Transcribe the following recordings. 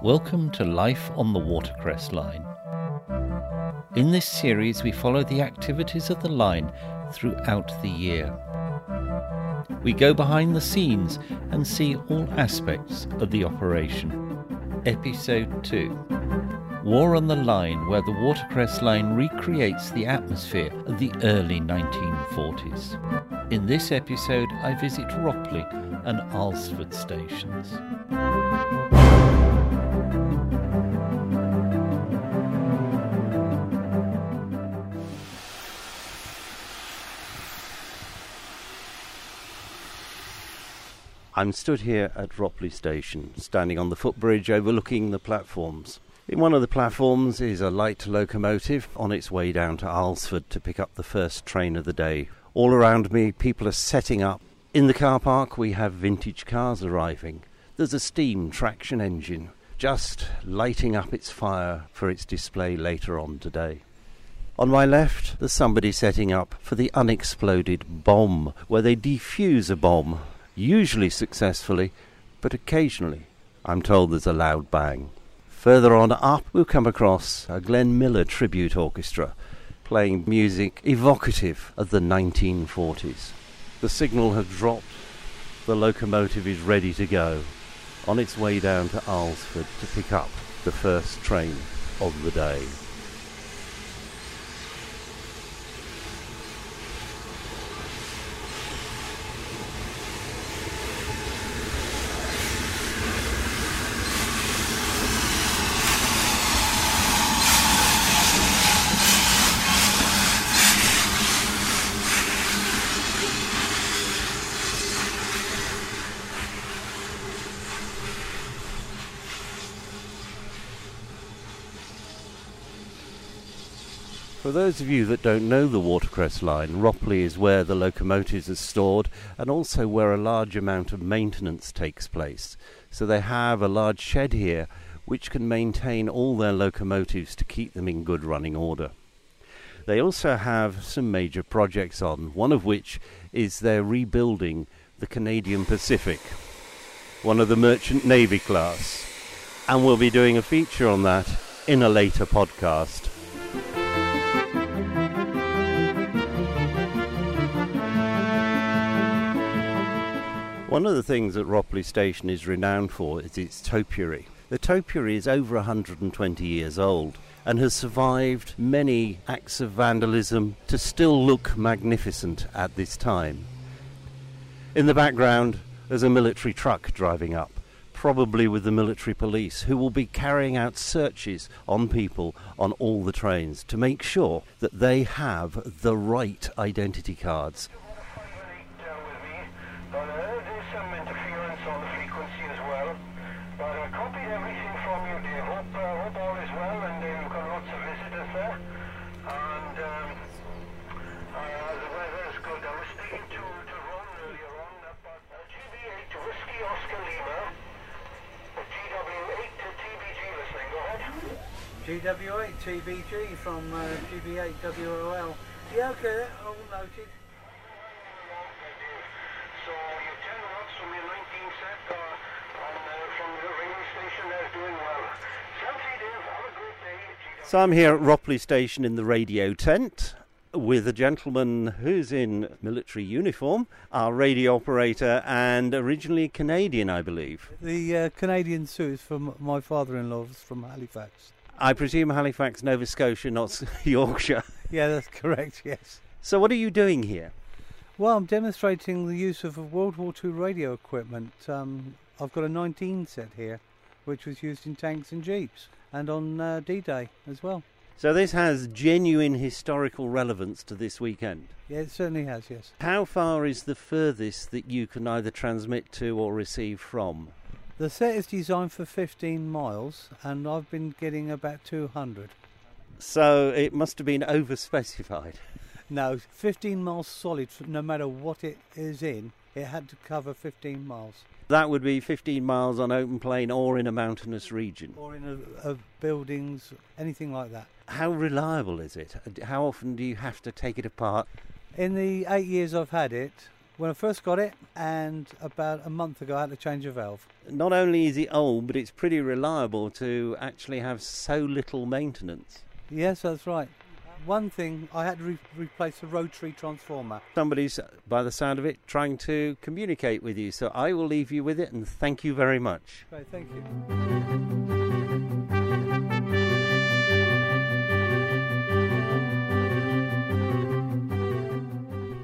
Welcome to Life on the Watercress Line. In this series, we follow the activities of the line throughout the year. We go behind the scenes and see all aspects of the operation. Episode 2 War on the Line, where the Watercress Line recreates the atmosphere of the early 1940s. In this episode, I visit Ropley and Alresford stations. I'm stood here at Ropley Station, standing on the footbridge overlooking the platforms. In one of the platforms is a light locomotive on its way down to Alresford to pick up the first train of the day. All around me, people are setting up. In the car park, we have vintage cars arriving. There's a steam traction engine just lighting up its fire for its display later on today. On my left, there's somebody setting up for the unexploded bomb, where they defuse a bomb usually successfully, but occasionally I'm told there's a loud bang. Further on up, we'll come across a Glenn Miller tribute orchestra playing music evocative of the 1940s. The signal has dropped, the locomotive is ready to go, on its way down to Alresford to pick up the first train of the day. For those of you that don't know the Watercress line, Ropley is where the locomotives are stored and also where a large amount of maintenance takes place. So they have a large shed here which can maintain all their locomotives to keep them in good running order. They also have some major projects on, one of which is they're rebuilding the Canadian Pacific, one of the Merchant Navy class. And we'll be doing a feature on that in a later podcast. One of the things that Ropley Station is renowned for is its topiary. The topiary is over 120 years old and has survived many acts of vandalism to still look magnificent at this time. In the background, there's a military truck driving up, probably with the military police, who will be carrying out searches on people on all the trains to make sure that they have the right identity cards GW8 TBG from uh, GB8 WOL. Yeah, okay, all noted. So you turn lots from your 19 set and uh, from the ringing station there doing well. Selfie Dave, have a great day. So I'm here at Ropley Station in the radio tent with a gentleman who's in military uniform, our radio operator, and originally Canadian, I believe. The uh, Canadian suit is from my father-in-law from Halifax. I presume Halifax, Nova Scotia, not Yorkshire. Yeah, that's correct, yes. So, what are you doing here? Well, I'm demonstrating the use of World War II radio equipment. Um, I've got a 19 set here, which was used in tanks and jeeps, and on uh, D Day as well. So, this has genuine historical relevance to this weekend? Yeah, it certainly has, yes. How far is the furthest that you can either transmit to or receive from? The set is designed for 15 miles, and I've been getting about 200. So it must have been over-specified. No, 15 miles solid, no matter what it is in, it had to cover 15 miles. That would be 15 miles on open plain or in a mountainous region. Or in a, a buildings, anything like that. How reliable is it? How often do you have to take it apart? In the eight years I've had it, when I first got it, and about a month ago I had to change a valve. Not only is it old, but it's pretty reliable to actually have so little maintenance. Yes, that's right. One thing, I had to re- replace a rotary transformer. Somebody's, uh, by the sound of it, trying to communicate with you. So I will leave you with it and thank you very much. Okay, thank you.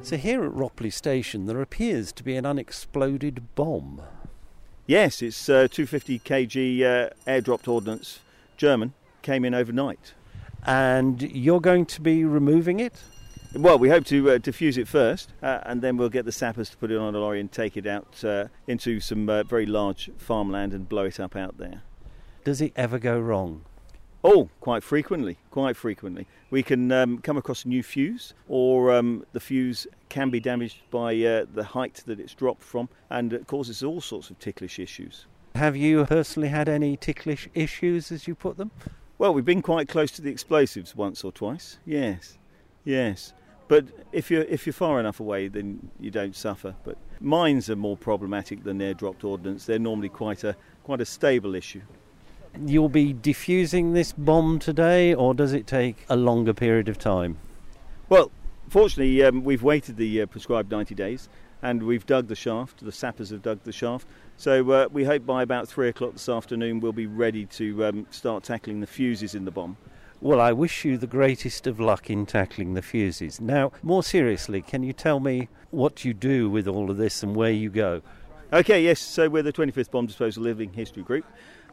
So here at Ropley Station, there appears to be an unexploded bomb. Yes, it's uh, 250 kg uh, airdropped ordnance, German, came in overnight. And you're going to be removing it? Well, we hope to uh, defuse it first, uh, and then we'll get the sappers to put it on a lorry and take it out uh, into some uh, very large farmland and blow it up out there. Does it ever go wrong? Oh, quite frequently, quite frequently. We can um, come across a new fuse, or um, the fuse can be damaged by uh, the height that it's dropped from, and it causes all sorts of ticklish issues. Have you personally had any ticklish issues as you put them? Well, we've been quite close to the explosives once or twice. Yes, yes. But if you're if you're far enough away, then you don't suffer. But mines are more problematic than air dropped ordnance. They're normally quite a quite a stable issue. You'll be defusing this bomb today, or does it take a longer period of time? Well, fortunately, um, we've waited the uh, prescribed 90 days and we've dug the shaft. The sappers have dug the shaft. So uh, we hope by about three o'clock this afternoon we'll be ready to um, start tackling the fuses in the bomb. Well, I wish you the greatest of luck in tackling the fuses. Now, more seriously, can you tell me what you do with all of this and where you go? Okay, yes, so we're the 25th Bomb Disposal Living History Group.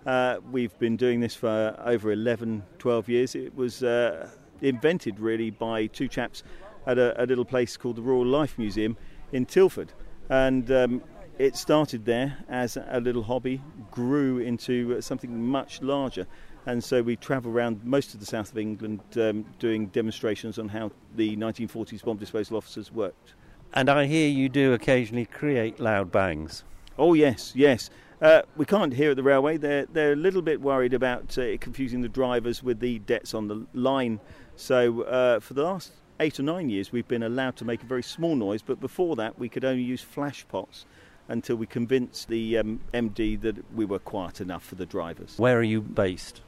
Uh, we've been doing this for over 11, 12 years. It was uh, invented really by two chaps at a, a, little place called the Rural Life Museum in Tilford. And um, it started there as a little hobby, grew into something much larger. And so we travel around most of the south of England um, doing demonstrations on how the 1940s bomb disposal officers worked. And I hear you do occasionally create loud bangs. Oh, yes, yes. Uh, we can't here at the railway. They're they're a little bit worried about uh, confusing the drivers with the dets on the line. So uh, for the last eight or nine years, we've been allowed to make a very small noise. But before that, we could only use flash pots until we convinced the um, MD that we were quiet enough for the drivers. Where are you based?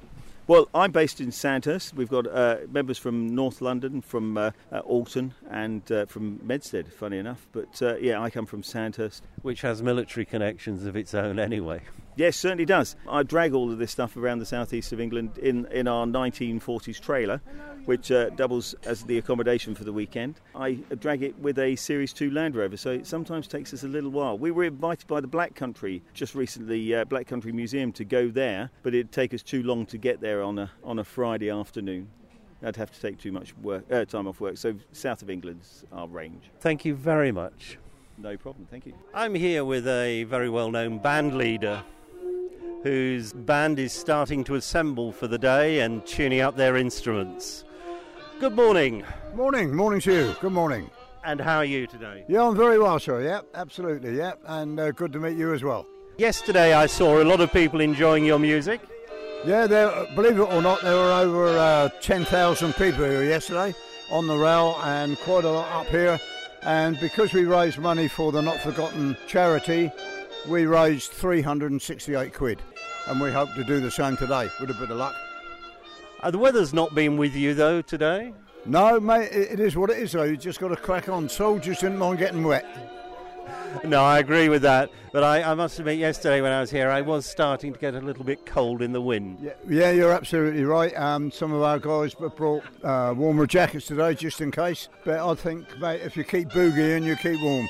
Well, I'm based in Sandhurst. We've got uh, members from North London, from uh, uh, Alton, and uh, from Medstead, funny enough. But uh, yeah, I come from Sandhurst. Which has military connections of its own anyway. Yes, certainly does. I drag all of this stuff around the southeast of England in, in our 1940s trailer, which uh, doubles as the accommodation for the weekend. I drag it with a Series 2 Land Rover, so it sometimes takes us a little while. We were invited by the Black Country just recently, uh, Black Country Museum, to go there, but it'd take us too long to get there on a, on a Friday afternoon. I'd have to take too much work, uh, time off work, so south of England's our range. Thank you very much. No problem, thank you. I'm here with a very well known band leader whose band is starting to assemble for the day and tuning up their instruments. Good morning. Morning, morning to you. Good morning. And how are you today? Yeah, I'm very well, sir. Yeah, absolutely. Yeah, and uh, good to meet you as well. Yesterday, I saw a lot of people enjoying your music. Yeah, there, believe it or not, there were over uh, 10,000 people here yesterday on the rail and quite a lot up here. And because we raised money for the Not Forgotten charity, we raised 368 quid. And we hope to do the same today with a bit of luck. Uh, the weather's not been with you though today. No, mate, it, it is what it is though. You just got to crack on. Soldiers didn't mind getting wet. No, I agree with that. But I, I, must admit, yesterday when I was here, I was starting to get a little bit cold in the wind. Yeah, yeah you're absolutely right. Um, some of our guys brought uh, warmer jackets today just in case. But I think, mate, if you keep boogieing, you keep warm.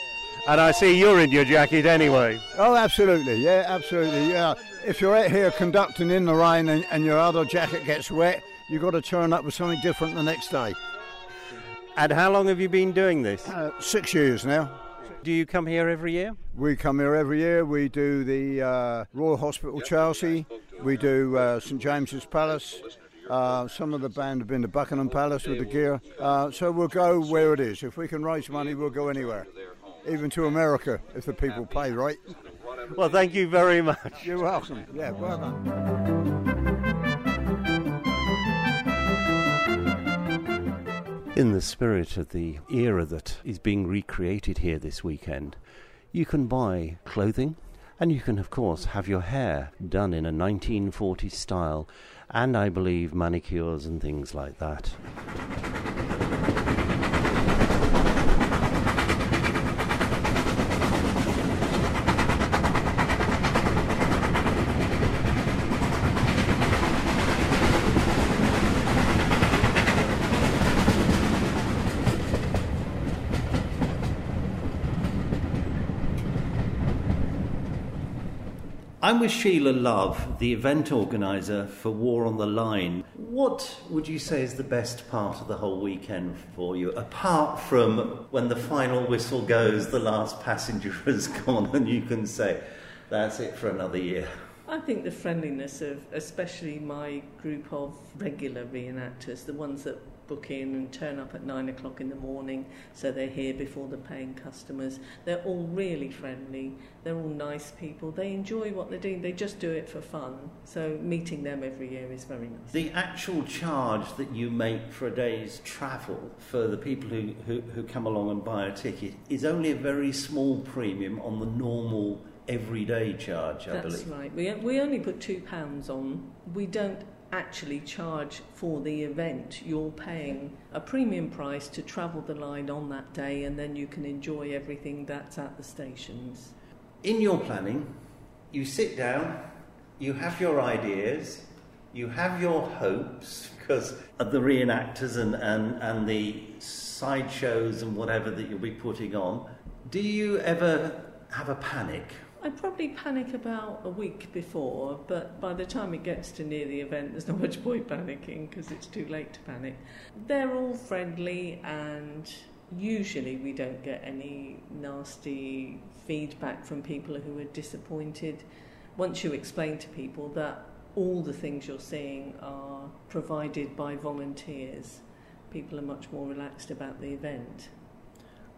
And I see you're in your jacket anyway. Oh, absolutely. Yeah, absolutely. Yeah. If you're out here conducting in the rain and, and your other jacket gets wet, you've got to turn up with something different the next day. And how long have you been doing this? Uh, six years now. Do you come here every year? We come here every year. We do the uh, Royal Hospital Chelsea. We do uh, St James's Palace. Uh, some of the band have been to Buckingham Palace with the gear. Uh, so we'll go where it is. If we can raise money, we'll go anywhere, even to America if the people pay right. Well, thank you very much. You're welcome. Yeah, well done. In the spirit of the era that is being recreated here this weekend, you can buy clothing and you can, of course, have your hair done in a 1940s style and I believe manicures and things like that. I'm with Sheila Love, the event organiser for War on the Line. What would you say is the best part of the whole weekend for you, apart from when the final whistle goes, the last passenger has gone, and you can say, that's it for another year? I think the friendliness of especially my group of regular reenactors, the ones that book in and turn up at nine o'clock in the morning so they're here before the paying customers. They're all really friendly. They're all nice people. They enjoy what they're doing. They just do it for fun. So meeting them every year is very nice. The actual charge that you make for a day's travel for the people who, who, who come along and buy a ticket is only a very small premium on the normal everyday charge, I That's believe. right. We, we only put two pounds on. We don't actually charge for the event. You're paying a premium price to travel the line on that day, and then you can enjoy everything that's at the stations. In your planning, you sit down, you have your ideas, you have your hopes because of the reenactors and, and, and the sideshows and whatever that you'll be putting on. Do you ever have a panic? I'd probably panic about a week before, but by the time it gets to near the event, there's not much point panicking because it's too late to panic. They're all friendly, and usually we don't get any nasty feedback from people who are disappointed. Once you explain to people that all the things you're seeing are provided by volunteers, people are much more relaxed about the event.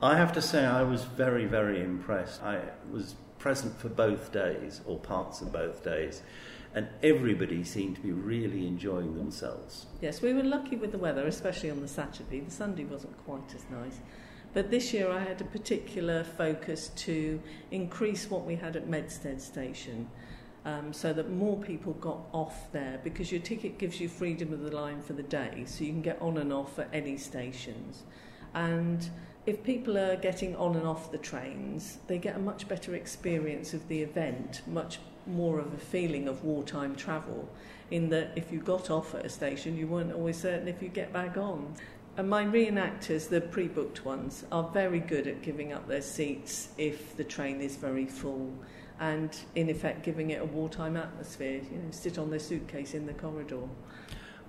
I have to say, I was very, very impressed. I was present for both days, or parts of both days, and everybody seemed to be really enjoying themselves. Yes, we were lucky with the weather, especially on the Saturday. The Sunday wasn't quite as nice. But this year I had a particular focus to increase what we had at Medstead Station um, so that more people got off there because your ticket gives you freedom of the line for the day, so you can get on and off at any stations. And if people are getting on and off the trains, they get a much better experience of the event, much more of a feeling of wartime travel, in that if you got off at a station, you weren't always certain if you get back on. And my reenactors, the pre booked ones, are very good at giving up their seats if the train is very full and, in effect, giving it a wartime atmosphere. You know, sit on their suitcase in the corridor.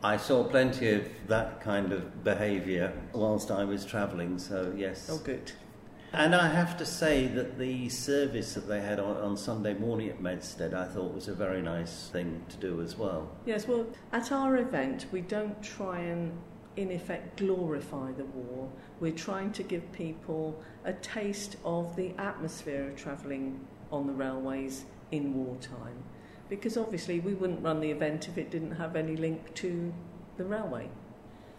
I saw plenty of that kind of behaviour whilst I was travelling, so yes. Oh, good. And I have to say that the service that they had on, on Sunday morning at Medstead I thought was a very nice thing to do as well. Yes, well, at our event, we don't try and, in effect, glorify the war. We're trying to give people a taste of the atmosphere of travelling on the railways in wartime. Because obviously, we wouldn't run the event if it didn't have any link to the railway.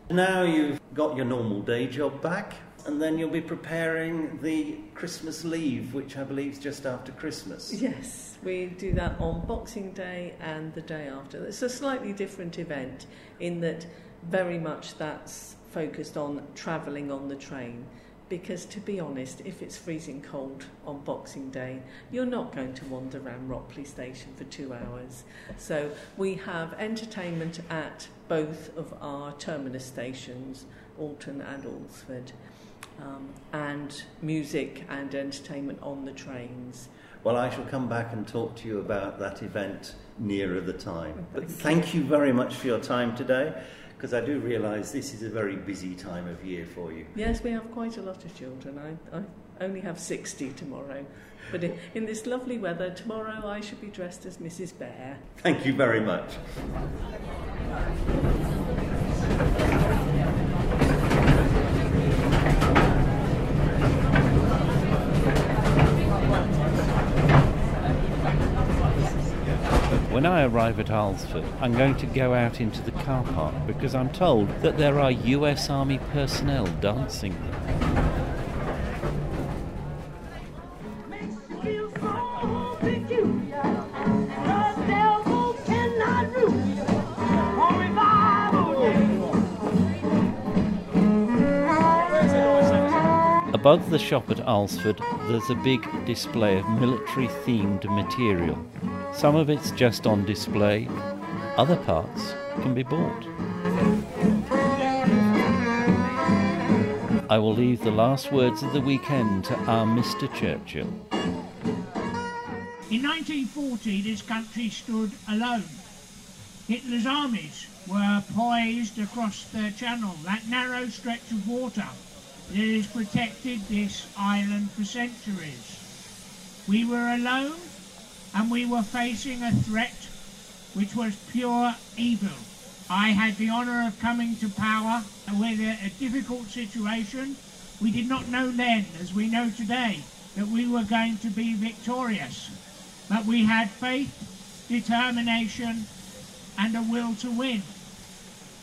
Now you've got your normal day job back, and then you'll be preparing the Christmas leave, which I believe is just after Christmas. Yes, we do that on Boxing Day and the day after. It's a slightly different event in that very much that's focused on travelling on the train. Because to be honest, if it's freezing cold on Boxing Day, you're not going to wander around Ropley Station for two hours. So we have entertainment at both of our terminus stations, Alton and Alresford, um, and music and entertainment on the trains. Well, I shall come back and talk to you about that event nearer the time. But thank you very much for your time today, because I do realise this is a very busy time of year for you. Yes, we have quite a lot of children. I, I only have 60 tomorrow. But in, in this lovely weather, tomorrow I should be dressed as Mrs. Bear. Thank you very much. When I arrive at Alresford, I'm going to go out into the car park because I'm told that there are US Army personnel dancing there. Above the shop at Alresford, there's a big display of military themed material. Some of it's just on display, other parts can be bought. I will leave the last words of the weekend to our Mr. Churchill. In 1940, this country stood alone. Hitler's armies were poised across the channel, that narrow stretch of water that has protected this island for centuries. We were alone and we were facing a threat which was pure evil. I had the honour of coming to power with a, a difficult situation. We did not know then, as we know today, that we were going to be victorious. But we had faith, determination, and a will to win.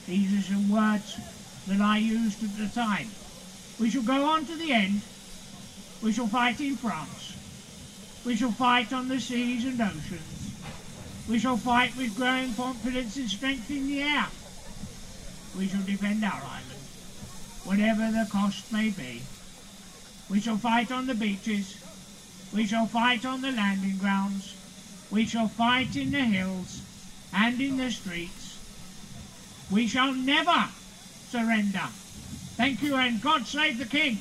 These are some words that I used at the time. We shall go on to the end. We shall fight in France. We shall fight on the seas and oceans. We shall fight with growing confidence and strength in the air. We shall defend our island, whatever the cost may be. We shall fight on the beaches. We shall fight on the landing grounds. We shall fight in the hills and in the streets. We shall never surrender. Thank you and God save the King.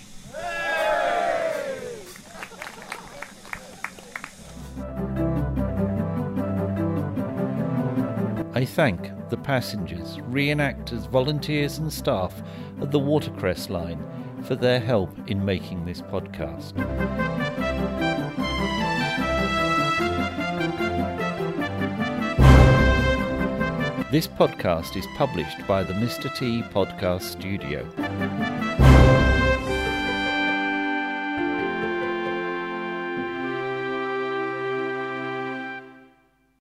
I thank the passengers, reenactors, volunteers, and staff at the Watercress Line for their help in making this podcast. This podcast is published by the Mr. T Podcast Studio.